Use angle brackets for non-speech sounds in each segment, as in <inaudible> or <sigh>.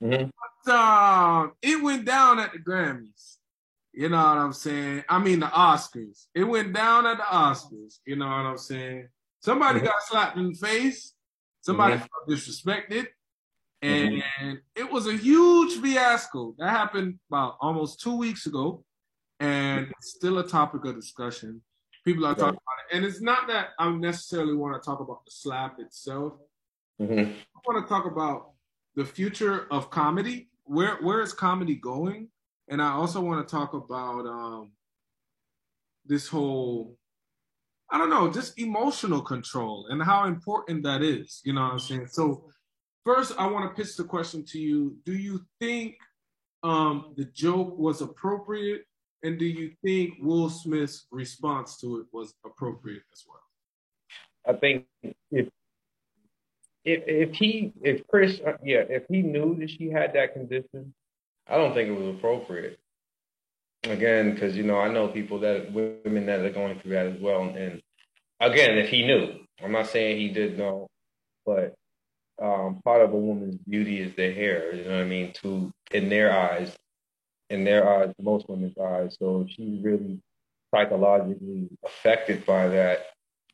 you saw, bro. Mhm. But, um, it went down at the Grammys. You know what I'm saying? I mean the Oscars. It went down at the Oscars. You know what I'm saying? Somebody Mhm. got slapped in the face. Somebody Mhm. felt disrespected. And it was a huge fiasco. That happened about almost two weeks ago. And it's still a topic of discussion. People are talking about it. And it's not that I necessarily want to talk about the slap itself. Mhm. I want to talk about the future of comedy. Where where is comedy going? And I also want to talk about um, this whole I don't know, just emotional control and how important that is. You know what I'm saying? So first I want to pitch the question to you. Do you think um, the joke was appropriate? And do you think Will Smith's response to it was appropriate as well? I think if if if he if Chris uh, yeah if he knew that she had that condition, I don't think it was appropriate. Again, because you know I know people that women that are going through that as well, and again, if he knew, I'm not saying he did know, but um, part of a woman's beauty is their hair. You know what I mean? To in their eyes, in their eyes, most women's eyes. So if she's really psychologically affected by that,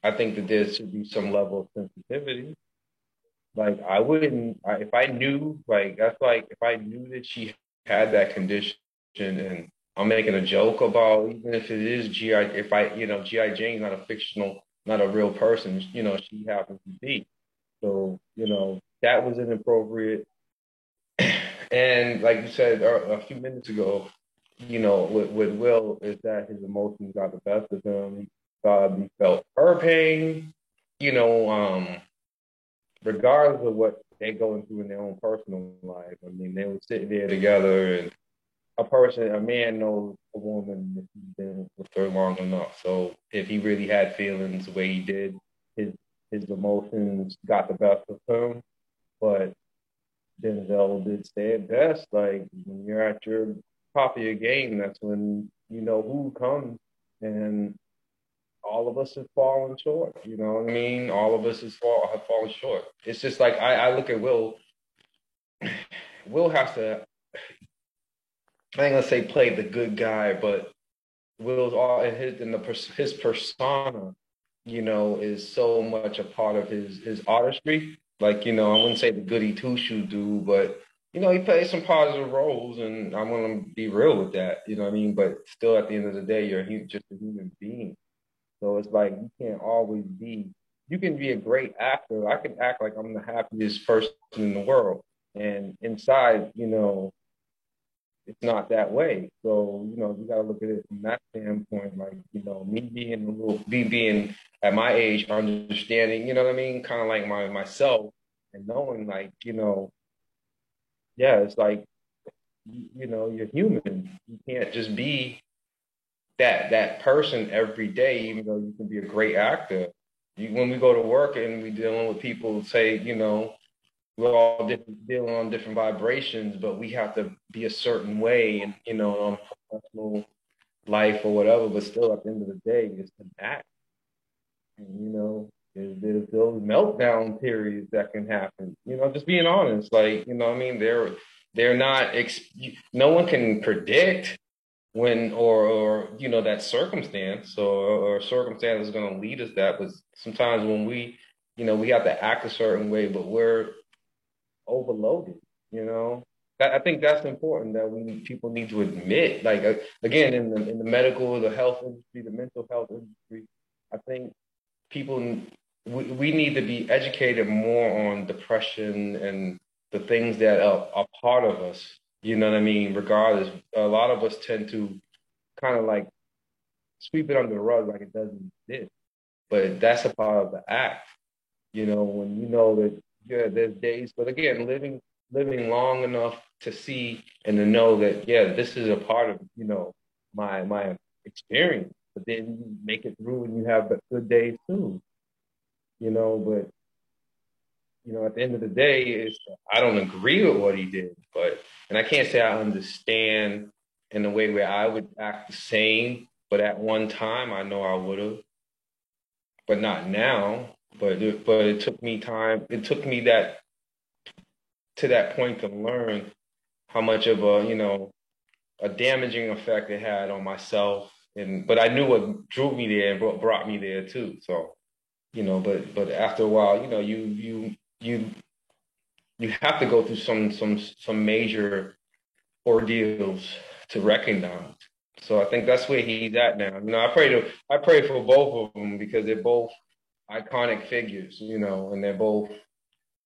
I think that there should be some level of sensitivity. Like I wouldn't, I, if I knew, like that's like if I knew that she had that condition, and I'm making a joke about even if it is GI, if I, you know, GI Jane's not a fictional, not a real person, you know, she happens to be. So you know that was inappropriate. <clears throat> And like you said a, a few minutes ago, you know, with, with Will is that his emotions got the best of him. He thought he felt her pain, you know, um, regardless of what they're going through in their own personal life. I mean, they were sitting there together, and a person, a man knows a woman if he's been with her long enough. So if he really had feelings the way he did, his his emotions got the best of him. But Denzel did say it best. Like when you're at your top of your game, that's when you know who comes, and all of us have fallen short. You know what I mean? All of us has fall, have fallen short. It's just like I, I look at Will. <sighs> Will has to. I ain't gonna say play the good guy, but Will's all in his in the his persona, you know, is so much a part of his his artistry. Like you know, I wouldn't say the goody two shoe dude, but you know, he plays some positive roles, and I want to be real with that. You know what I mean? But still, at the end of the day, you're just a human being. So it's like you can't always be. You can be a great actor. I can act like I'm the happiest person in the world, and inside, you know, it's not that way. So you know, you got to look at it from that standpoint. Like you know, me being a little, me being at my age, understanding. You know what I mean? Kind of like my myself, and knowing like you know, yeah, it's like you, you know, you're human. You can't just be that that person every day, even though you can be a great actor. You, when we go to work and we dealing with people, say, you know, we're all dealing on different vibrations, but we have to be a certain way, and you know, on professional life or whatever. But still, at the end of the day, it's an act, and you know, there's, there's those meltdown periods that can happen. You know, just being honest, like you know, I mean, they're they're not. Ex- no one can predict when or or you know that circumstance or or circumstance is going to lead us that. But sometimes when we, you know, we have to act a certain way, but we're overloaded. You know, I think that's important that we people need to admit. Like uh, again, in the in the medical, the health industry, the mental health industry, I think people we, we need to be educated more on depression and the things that are, are part of us. You know what I mean? Regardless, a lot of us tend to kind of like sweep it under the rug like it doesn't exist. But that's a part of the act. You know, when you know that yeah, there's days, but again, living living long enough to see and to know that yeah, this is a part of you know my my experience. But then you make it through and you have good days too. You know, but you know, at the end of the day, it's I don't agree with what he did, but and I can't say I understand in a way where I would act the same, but at one time I know I would have, but not now. But it, but it took me time. It took me that to that point to learn how much of a you know a damaging effect it had on myself and but I knew what drew me there and brought, brought me there too. So, you know, but but after a while, you know, you you you you have to go through some some some major ordeals to recognize. So I think that's where he's at now. You know, I pray to I pray for both of them because they're both iconic figures, you know, and they're both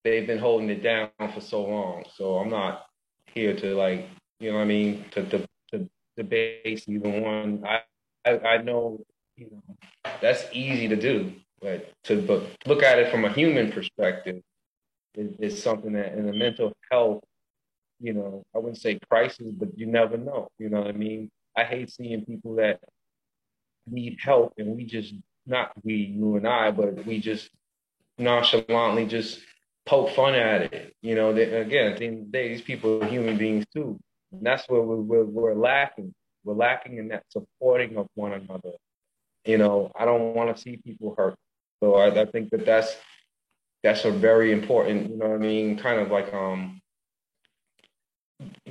they've been holding it down for so long. So I'm not here to like, you know I mean, to to, to either one. I I, I know you know that's easy to do, but to but look at it from a human perspective is, is something that in the mental health, you know, I wouldn't say crisis, but you never know. You know what I mean? I hate seeing people that need help and we just not we, you and I, but we just nonchalantly just poke fun at it. You know, they, again, at the end of the day, these people are human beings too. And that's where we're, we're, we're lacking. We're lacking in that supporting of one another. You know, I don't want to see people hurt. So I, I think that that's that's a very important, you know what I mean, kind of like um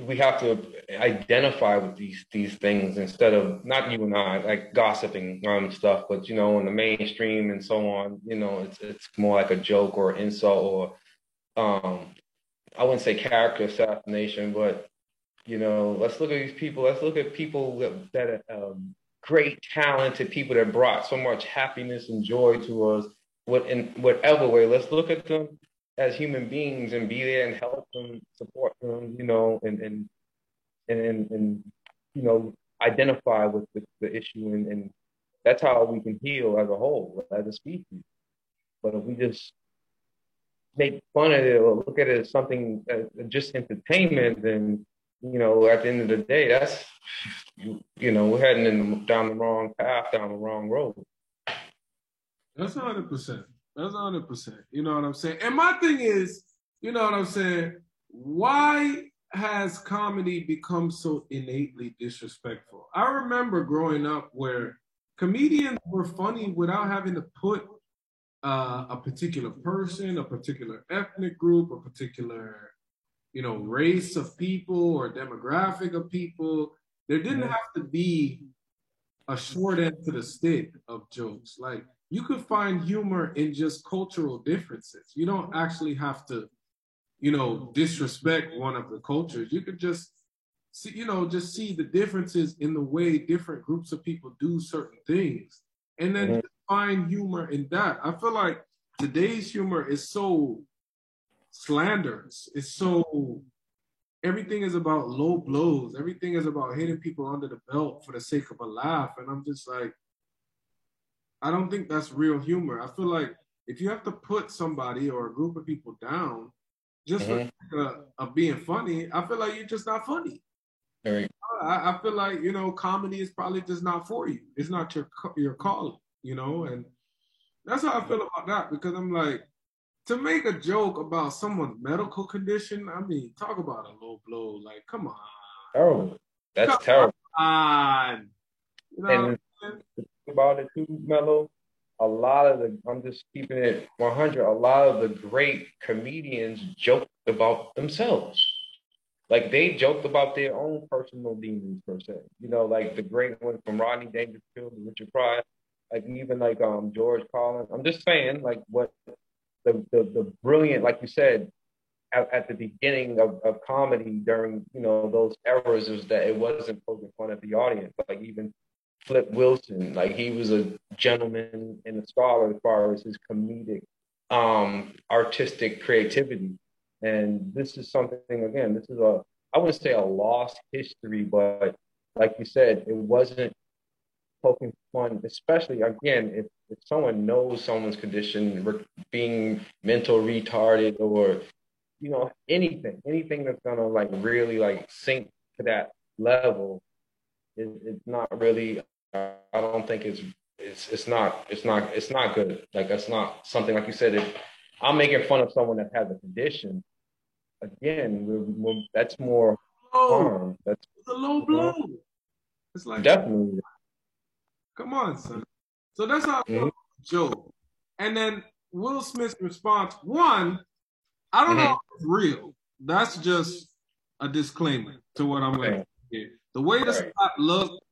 we have to identify with these these things instead of not you and I like gossiping um stuff, but you know in the mainstream and so on, you know it's it's more like a joke or insult or um I wouldn't say character assassination, but you know, let's look at these people. Let's look at people that, that are um, great, talented people that brought so much happiness and joy to us. What in whatever way, let's look at them as human beings and be there and help them, support them, you know, and and and and, you know, identify with the, the issue, and, and that's how we can heal as a whole, as a species. But if we just make fun of it or look at it as something uh, just entertainment, then you know, at the end of the day, that's you, you know, we're heading in down the wrong path, down the wrong road. That's hundred percent. That's hundred percent. You know what I'm saying? And my thing is, you know what I'm saying? Why has comedy become so innately disrespectful? I remember growing up where comedians were funny without having to put uh, a particular person, a particular ethnic group, a particular you know, race of people or demographic of people. There didn't have to be a short end to the stick of jokes. Like you could find humor in just cultural differences. You don't actually have to, you know, disrespect one of the cultures. You could just see, you know, just see the differences in the way different groups of people do certain things. And then mm-hmm. find humor in that. I feel like today's humor is so slanderous. It's so everything is about low blows. Everything is about hitting people under the belt for the sake of a laugh. And I'm just like, I don't think that's real humor. I feel like if you have to put somebody or a group of people down just mm-hmm. for uh, being funny, I feel like you're just not funny. Right. I, I feel like you know comedy is probably just not for you. It's not your your calling, you know, and that's how I feel about that because I'm like, to make a joke about someone's medical condition, I mean, talk about a low blow. Like, come on. Terrible. That's come terrible. On. You know and about it too, Mellow. A lot of the, I'm just keeping it 100. A lot of the great comedians joked about themselves. Like they joked about their own personal demons per se. You know, like the great one from Rodney Dangerfield Richard Pryor, like even like um George Carlin. I'm just saying, like what the, the, the brilliant, like you said, at, at, the beginning of, of comedy during, you know, those eras is that it wasn't poking fun at the audience. Like even Flip Wilson, like he was a gentleman and a scholar as far as his comedic, um, artistic creativity. And this is something, again, this is a, I wouldn't say a lost history, but like you said, it wasn't poking fun, especially again, if, if someone knows someone's condition, being mental retarded or, you know, anything, anything that's gonna like really like sink to that level, it's not really, I don't think it's, it's, it's not, it's not, it's not good. Like that's not something, like you said, if I'm making fun of someone that has a condition, again, we're, we're, that's more oh, harm. That's a low blow. It's like definitely Come on, son. So that's how mm-hmm. Joe. And then Will Smith's response, one, I don't mm-hmm. know if it's real, that's just a disclaimer to what I'm going to say. The way the slap looked,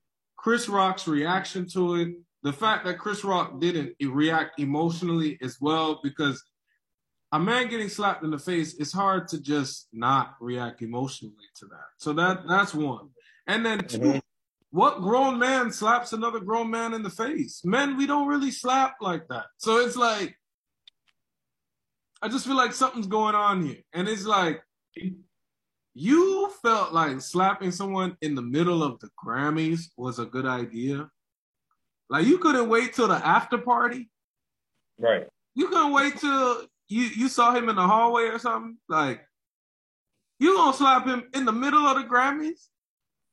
Chris Rock's reaction to it, the fact that Chris Rock didn't react emotionally as well, because a man getting slapped in the face, it's hard to just not react emotionally to that. So that that's one. And then 2 mm-hmm. what grown man slaps another grown man in the face? Men, we don't really slap like that. So it's like I just feel like something's going on here. And it's like you felt like slapping someone in the middle of the Grammys was a good idea. Like you couldn't wait till the after party. Right. You couldn't wait till you you saw him in the hallway or something. Like you gonna slap him in the middle of the Grammys?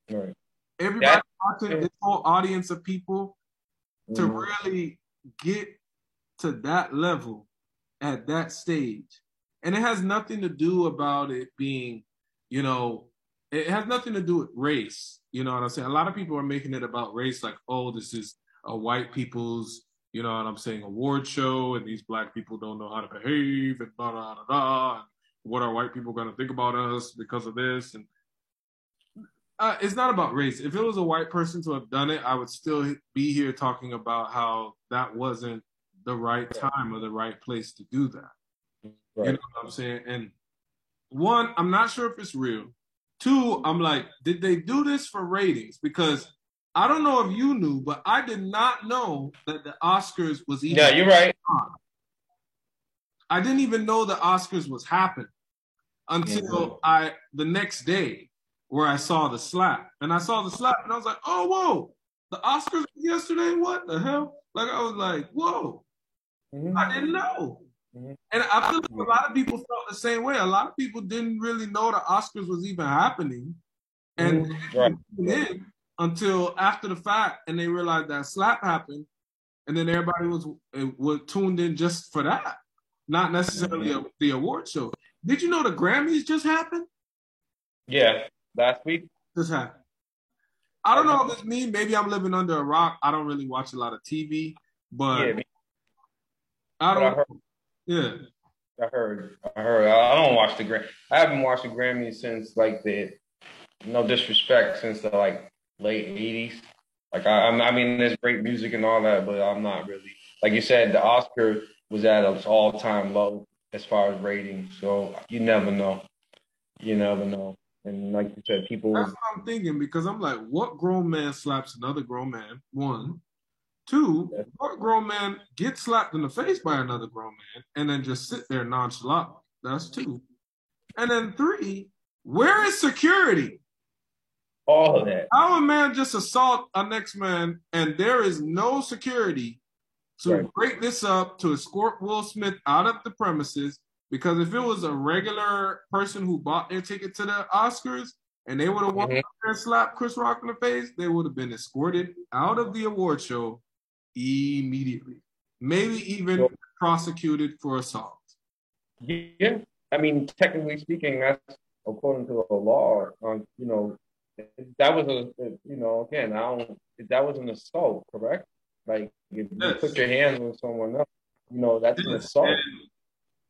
Right. Everybody that, watching this whole audience of people mm-hmm. to really get to that level at that stage. And it has nothing to do about it being, you know, it has nothing to do with race. You know what I'm saying? A lot of people are making it about race, like, oh, this is a white people's, you know what I'm saying, award show, and these black people don't know how to behave, and da da da da. What are white people going to think about us because of this? And uh, it's not about race. If it was a white person to have done it, I would still be here talking about how that wasn't the right time or the right place to do that. Right. You know what I'm saying? And one, I'm not sure if it's real. Two, I'm like, did they do this for ratings? Because I don't know if you knew, but I did not know that the Oscars was even. Yeah, you're right. On. I didn't even know the Oscars was happening until I the next day where I saw the slap. And I saw the slap and I was like, oh whoa, the Oscars yesterday? What the hell? Like I was like, whoa. Mm-hmm. I didn't know. Mm-hmm. And I feel like a lot of people felt the same way. A lot of people didn't really know the Oscars was even happening. And mm-hmm. until after the fact, and they realized that slap happened, and then everybody was was tuned in just for that, not necessarily mm-hmm. a, the award show. Did you know the Grammys just happened? Yeah, last week. Just happened. I don't know if it's me. Maybe I'm living under a rock. I don't really watch a lot of TV, but yeah, I don't. I heard, yeah. I heard. I heard. I don't watch the Grammy. I haven't watched the Grammys since like the no disrespect since the like late '80s. Like I, I mean, there's great music and all that, but I'm not really like you said. The Oscar was at an all-time low as far as ratings, so you never know. You never know. And like you said, people. That's what I'm thinking because I'm like, what grown man slaps another grown man? One, Two, what grown man gets slapped in the face by another grown man and then just sit there nonchalant? That's two. And then three, where is security? All of that. How a man just assault a next man and there is no security to right. break this up to escort Will Smith out of the premises? Because if it was a regular person who bought their ticket to the Oscars and they would have walked mm-hmm. up there and slapped Chris Rock in the face, they would have been escorted out of the award show immediately, maybe even prosecuted for assault. Yeah, I mean, technically speaking, that's according to the law. Um, you know, that was a, you know, again, I don't. That was an assault, correct? Like if yes. you put your hands on someone else, you know, that's yes. an assault. And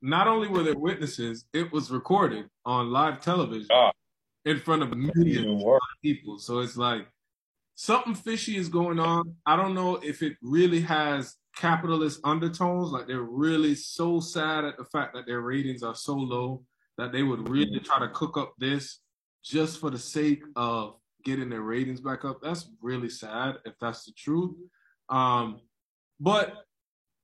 not only were there witnesses, it was recorded on live television ah. in front of millions of people. So it's like something fishy is going on. I don't know if it really has capitalist undertones. Like they're really so sad at the fact that their ratings are so low that they would really try to cook up this just for the sake of getting their ratings back up. That's really sad if that's the truth. Um, but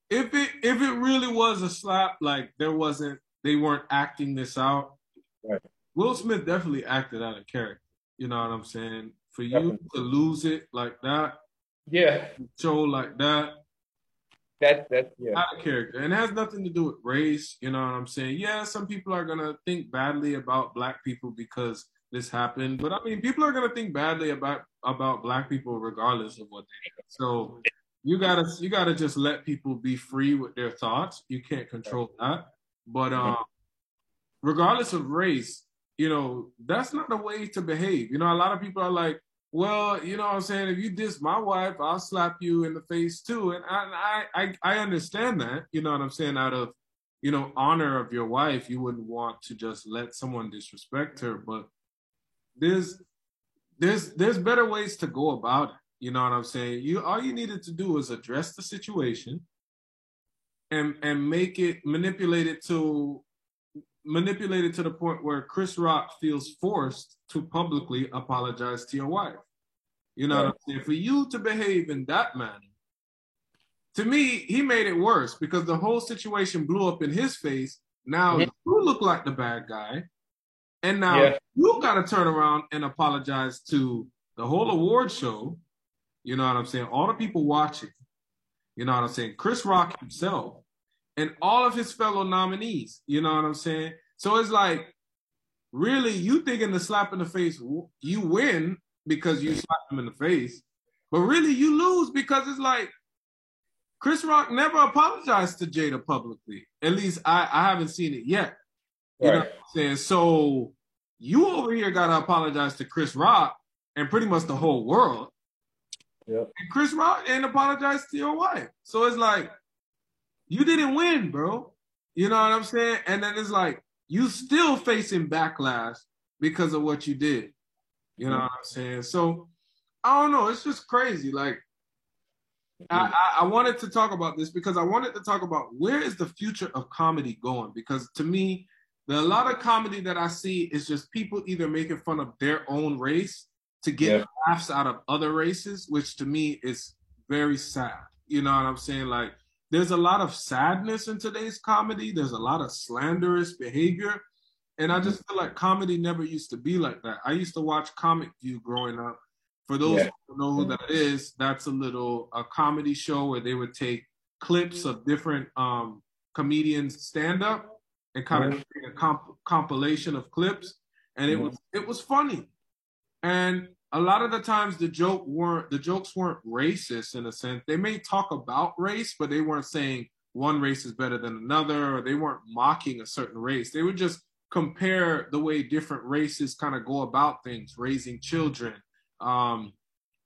if it if it really was a slap, like there wasn't they weren't acting this out. Right. Will Smith definitely acted out of character. You know what I'm saying? For you to lose it like that, yeah, show like that. That that yeah. Out of character. And it has nothing to do with race, you know what I'm saying? Yeah, some people are gonna think badly about black people because this happened. But I mean people are gonna think badly about about black people regardless of what they do. So you gotta you gotta just let people be free with their thoughts. You can't control that. But um regardless of race, you know, that's not the way to behave. You know, a lot of people are like, well, you know what I'm saying? If you diss my wife, I'll slap you in the face too. And I, I, I, understand that, you know what I'm saying, out of you know, honor of your wife, you wouldn't want to just let someone disrespect her. But there's there's there's better ways to go about it. You know what I'm saying? You all you needed to do was address the situation and and make it manipulate it to manipulate it to the point where Chris Rock feels forced to publicly apologize to your wife. You know right. what I'm saying? For you to behave in that manner, to me, he made it worse because the whole situation blew up in his face. Now mm-hmm. you look like the bad guy. And now yeah. you got to turn around and apologize to the whole award show. You know what I'm saying? All the people watching. You know what I'm saying? Chris Rock himself and all of his fellow nominees. You know what I'm saying? So it's like, really, you thinking the slap in the face, you win because you slap him in the face. But really, you lose because it's like, Chris Rock never apologized to Jada publicly. At least I, I haven't seen it yet. You right. know what I'm saying? So you over here got to apologize to Chris Rock and pretty much the whole world. Yep. And Chris Rock and apologize to your wife. So it's like, you didn't win, bro. You know what I'm saying? And then it's like, you still facing backlash because of what you did. You know what I'm saying? So I don't know. It's just crazy. Like, I, I, wanted to talk about this because I wanted to talk about where is the future of comedy going? Because to me, the a lot of comedy that I see is just people either making fun of their own race to get yeah. laughs out of other races, which to me is very sad. You know what I'm saying? Like there's a lot of sadness in today's comedy. There's a lot of slanderous behavior. And I just feel like comedy never used to be like that. I used to watch Comic View growing up for those yeah. who know who that is, that's a little a comedy show where they would take clips of different um, comedians stand up and kind of mm-hmm. a comp- compilation of clips, and it mm-hmm. was it was funny, and a lot of the times the joke weren't the jokes weren't racist in a sense. They may talk about race, but they weren't saying one race is better than another, or they weren't mocking a certain race. They would just compare the way different races kind of go about things, raising children, um,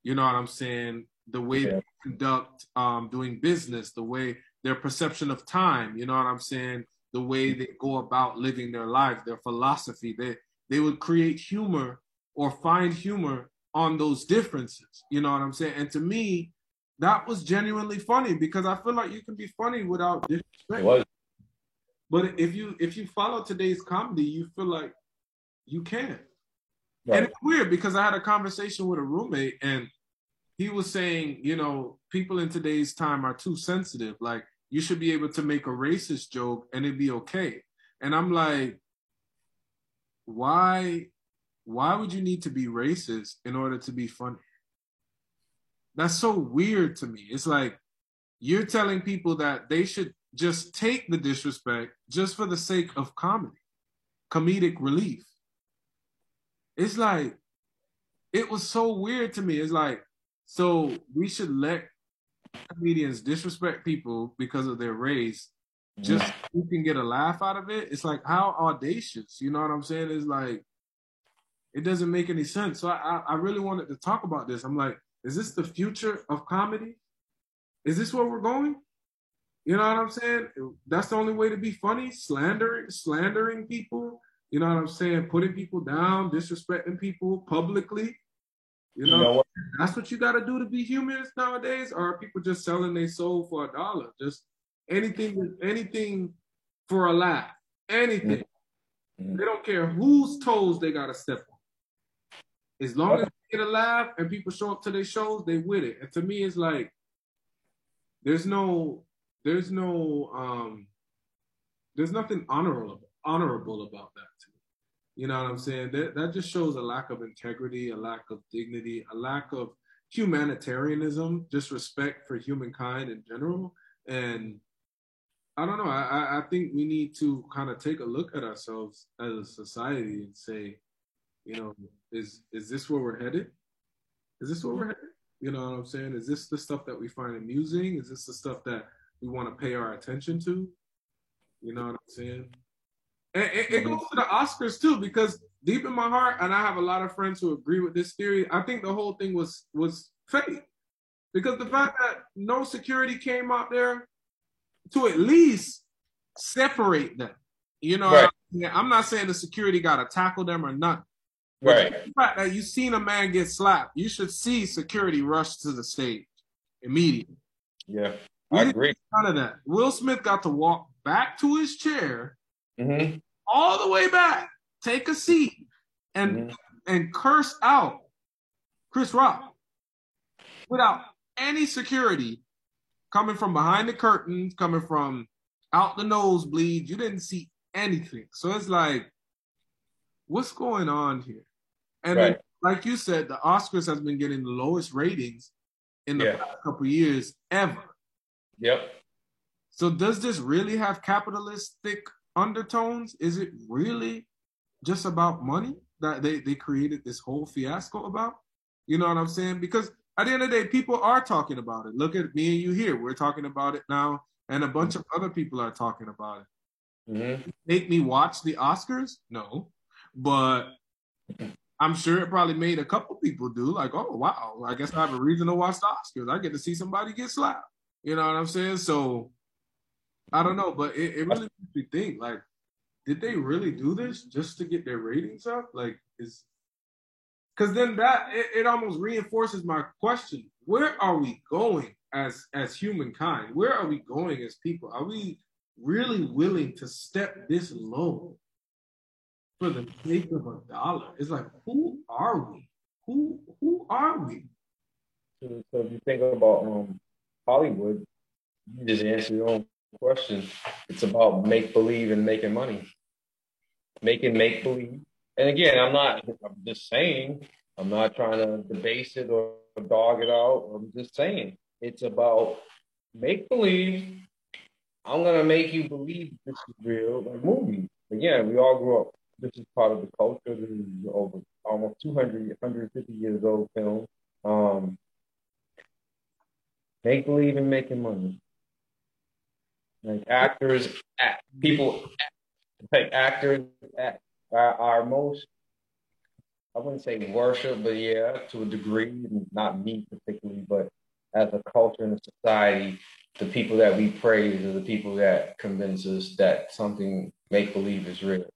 you know what I'm saying? The way yeah. they conduct um, doing business, the way their perception of time, you know what I'm saying? The way they go about living their life, their philosophy. They they would create humor or find humor on those differences. You know what I'm saying? And to me, that was genuinely funny because I feel like you can be funny without disrespect. But if you if you follow today's comedy, you feel like you can. Right. And it's weird because I had a conversation with a roommate and he was saying, you know, people in today's time are too sensitive. Like you should be able to make a racist joke and it'd be okay. And I'm like, why why would you need to be racist in order to be funny? That's so weird to me. It's like you're telling people that they should just take the disrespect just for the sake of comedy, comedic relief it's like it was so weird to me. It's like so we should let comedians disrespect people because of their race just you can get a laugh out of it. It's like how audacious, you know what I'm saying? It's like it doesn't make any sense. So I, I really wanted to talk about this. I'm like, is this the future of comedy? Is this where we're going? You know what I'm saying? That's the only way to be funny, slandering, slandering people, you know what I'm saying? Putting people down, disrespecting people publicly. You know, you know what? that's what you got to do to be humorous nowadays. Or are people just selling their soul for a dollar? Just anything, anything for a laugh. Anything. Mm-hmm. They don't care whose toes they got to step on. As long as they get a laugh and people show up to their shows, they with it. And to me, it's like there's no, there's no, um, there's nothing honorable honorable about that to me. You know what I'm saying? That that just shows a lack of integrity, a lack of dignity, a lack of humanitarianism, just respect for humankind in general. And I don't know. I, I think we need to kind of take a look at ourselves as a society and say, you know, is is this where we're headed? Is this where we're headed? You know what I'm saying? Is this the stuff that we find amusing? Is this the stuff that we want to pay our attention to? You know what I'm saying? And it, it goes to the Oscars too, because deep in my heart, and I have a lot of friends who agree with this theory. I think the whole thing was was fake, because the fact that no security came out there to at least separate them. You know, Right. I'm not saying the security got to tackle them or not. Right. The fact that you've seen a man get slapped, you should see security rush to the stage immediately. Yeah. We I agree. None of that. Will Smith got to walk back to his chair, hmm all the way back, take a seat, and Mhm. and curse out Chris Rock without any security coming from behind the curtains, coming from out the nosebleed. You didn't see anything. So it's like, what's going on here? And then, like you said, the Oscars has been getting the lowest ratings in the Yeah. past couple years ever. Yep. So does this really have capitalistic undertones? Is it really just about money that they, they created this whole fiasco about? You know what I'm saying? Because at the end of the day, people are talking about it. Look at me and you here. We're talking about it now, and a bunch of other people are talking about it. hmm Make me watch the Oscars? No. But I'm sure it probably made a couple people do, like, oh wow, I guess I have a reason to watch the Oscars. I get to see somebody get slapped. You know what I'm saying? So I don't know, but it, it really makes me think, like, did they really do this just to get their ratings up? Like, is because then that it, it almost reinforces my question: Where are we going as as humankind? Where are we going as people? Are we really willing to step this low for the sake of a dollar? It's like, who are we? Who who are we? So, so if you think about um, Hollywood, you just answer your own question. It's about make believe and making money. Making make believe. And again, I'm not. I'm just saying. I'm not trying to debase it or dog it out. I'm just saying it's about make believe. I'm gonna make you believe this is real. Like movies. Again, we all grew up. This is part of the culture. This is over almost 200, 150 years old film. Um, make believe in making money. Like actors, act, people, act, like actors, act, are, are most. I wouldn't say worship, but yeah, to a degree, not me particularly, but as a culture and a society, the people that we praise are the people that convince us that something make believe is real.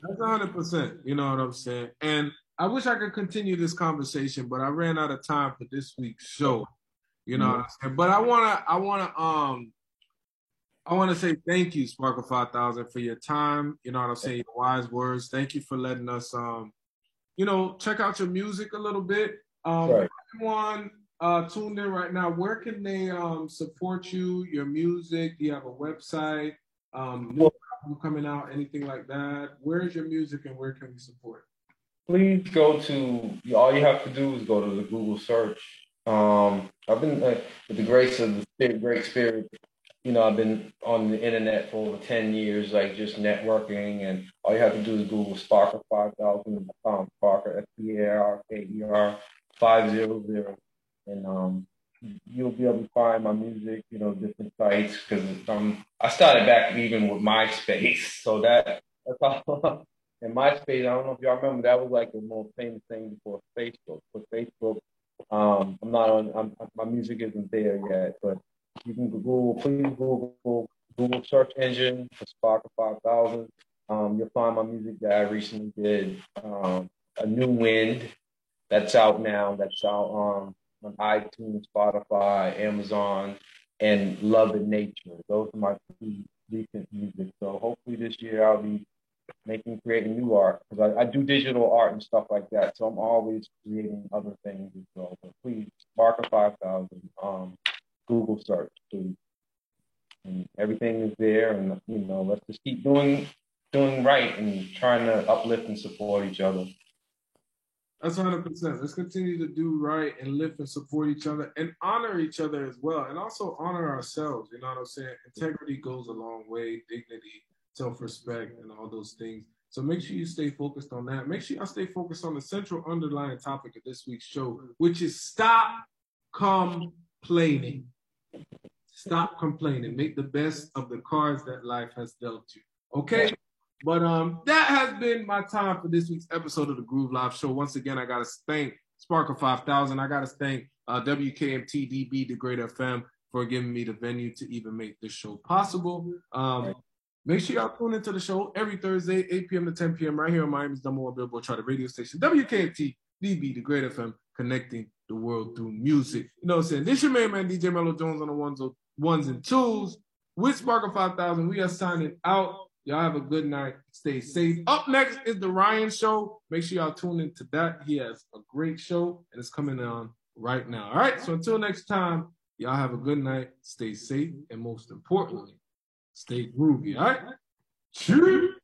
That's hundred percent. You know what I'm saying? And I wish I could continue this conversation, but I ran out of time for this week's show. You know what I'm saying? But I wanna I wanna um I wanna say thank you, Sparker Five Thousand, for your time. You know what I'm saying, your wise words. Thank you for letting us um, you know, check out your music a little bit. Um Right. everyone uh tuned in right now, where can they um support you, your music? Do you have a website? Um new album coming out, anything like that? Where is your music and where can we support? please go to all you have to do is go to the Google search. Um, I've been with the grace of the spirit, great spirit. You know, I've been on the internet for over ten years, like just networking, and all you have to do is Google Sparker five thousand, um, Sparker S P A R K E R five zero zero, and um, you'll be able to find my music. You know, different sites because um, I started back even with MySpace, <laughs> so that that's all. And MySpace, I don't know if y'all remember, that was like the most famous thing before Facebook. But Facebook, um, I'm not on, I'm, my music isn't there yet, but you can Google, please Google, Google search engine for Sparker 5000. Um, you'll find my music that I recently did, um, A New Wind, that's out now. That's out um, on iTunes, Spotify, Amazon, and Love and Nature. Those are my two recent music. So hopefully this year I'll be making creating new art because I, I do digital art and stuff like that. So I'm always creating other things as well. But please, Sparker five thousand, um, Google search, please. And everything is there, and you know, let's just keep doing doing right and trying to uplift and support each other. That's 100%. Let's continue to do right and lift and support each other and honor each other as well. And also honor ourselves. You know what I'm saying? Integrity goes a long way, dignity, self respect, and all those things. So make sure you stay focused on that. Make sure y'all stay focused on the central underlying topic of this week's show, which is stop complaining. Stop complaining. Make the best of the cards that life has dealt you. Okay? But um, that has been my time for this week's episode of the Groove Live Show. Once again, I gotta thank Sparker 5000. I gotta thank uh, WKMT DB, the Great FM. for giving me the venue to even make this show possible. Um, Make sure y'all tune into the show every Thursday, 8 p.m. to 10 p.m. right here on Miami's number one Billboard chart radio station, WKMTDB, the Great FM, connecting the world through music. You know what I'm saying? This your main man, DJ Mellow Jones on the ones, ones and twos. With Sparker 5000, we are signing out. Y'all have a good night. Stay safe. Up next is the Ryan Show. Make sure y'all tune into that. He has a great show and it's coming on right now. All right. So until next time, y'all have a good night. Stay safe. And most importantly, stay groovy. All right. Cheers.